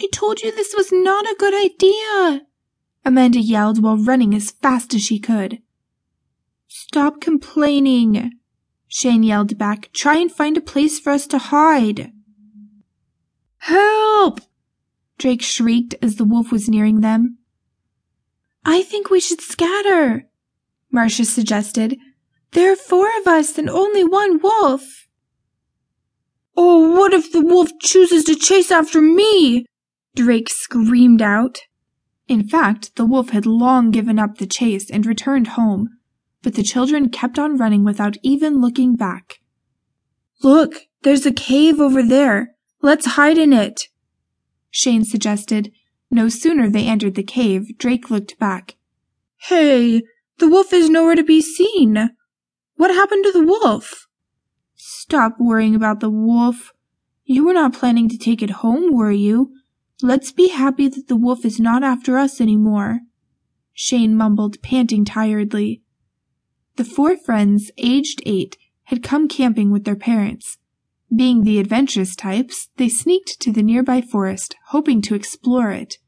I told you this was not a good idea, Amanda yelled while running as fast as she could. Stop complaining, Shane yelled back. Try and find a place for us to hide. Help! Drake shrieked as the wolf was nearing them. I think we should scatter, Marsha suggested. There are four of us and only one wolf. Oh, what if the wolf chooses to chase after me? Drake screamed out. In fact, the wolf had long given up the chase and returned home, but the children kept on running without even looking back. Look, there's a cave over there. Let's hide in it, Shane suggested. No sooner they entered the cave, Drake looked back. Hey, the wolf is nowhere to be seen. What happened to the wolf? Stop worrying about the wolf. You were not planning to take it home, were you? Let's be happy that the wolf is not after us any more. Shane mumbled, panting tiredly. The four friends, aged eight, had come camping with their parents. Being the adventurous types, they sneaked to the nearby forest, hoping to explore it.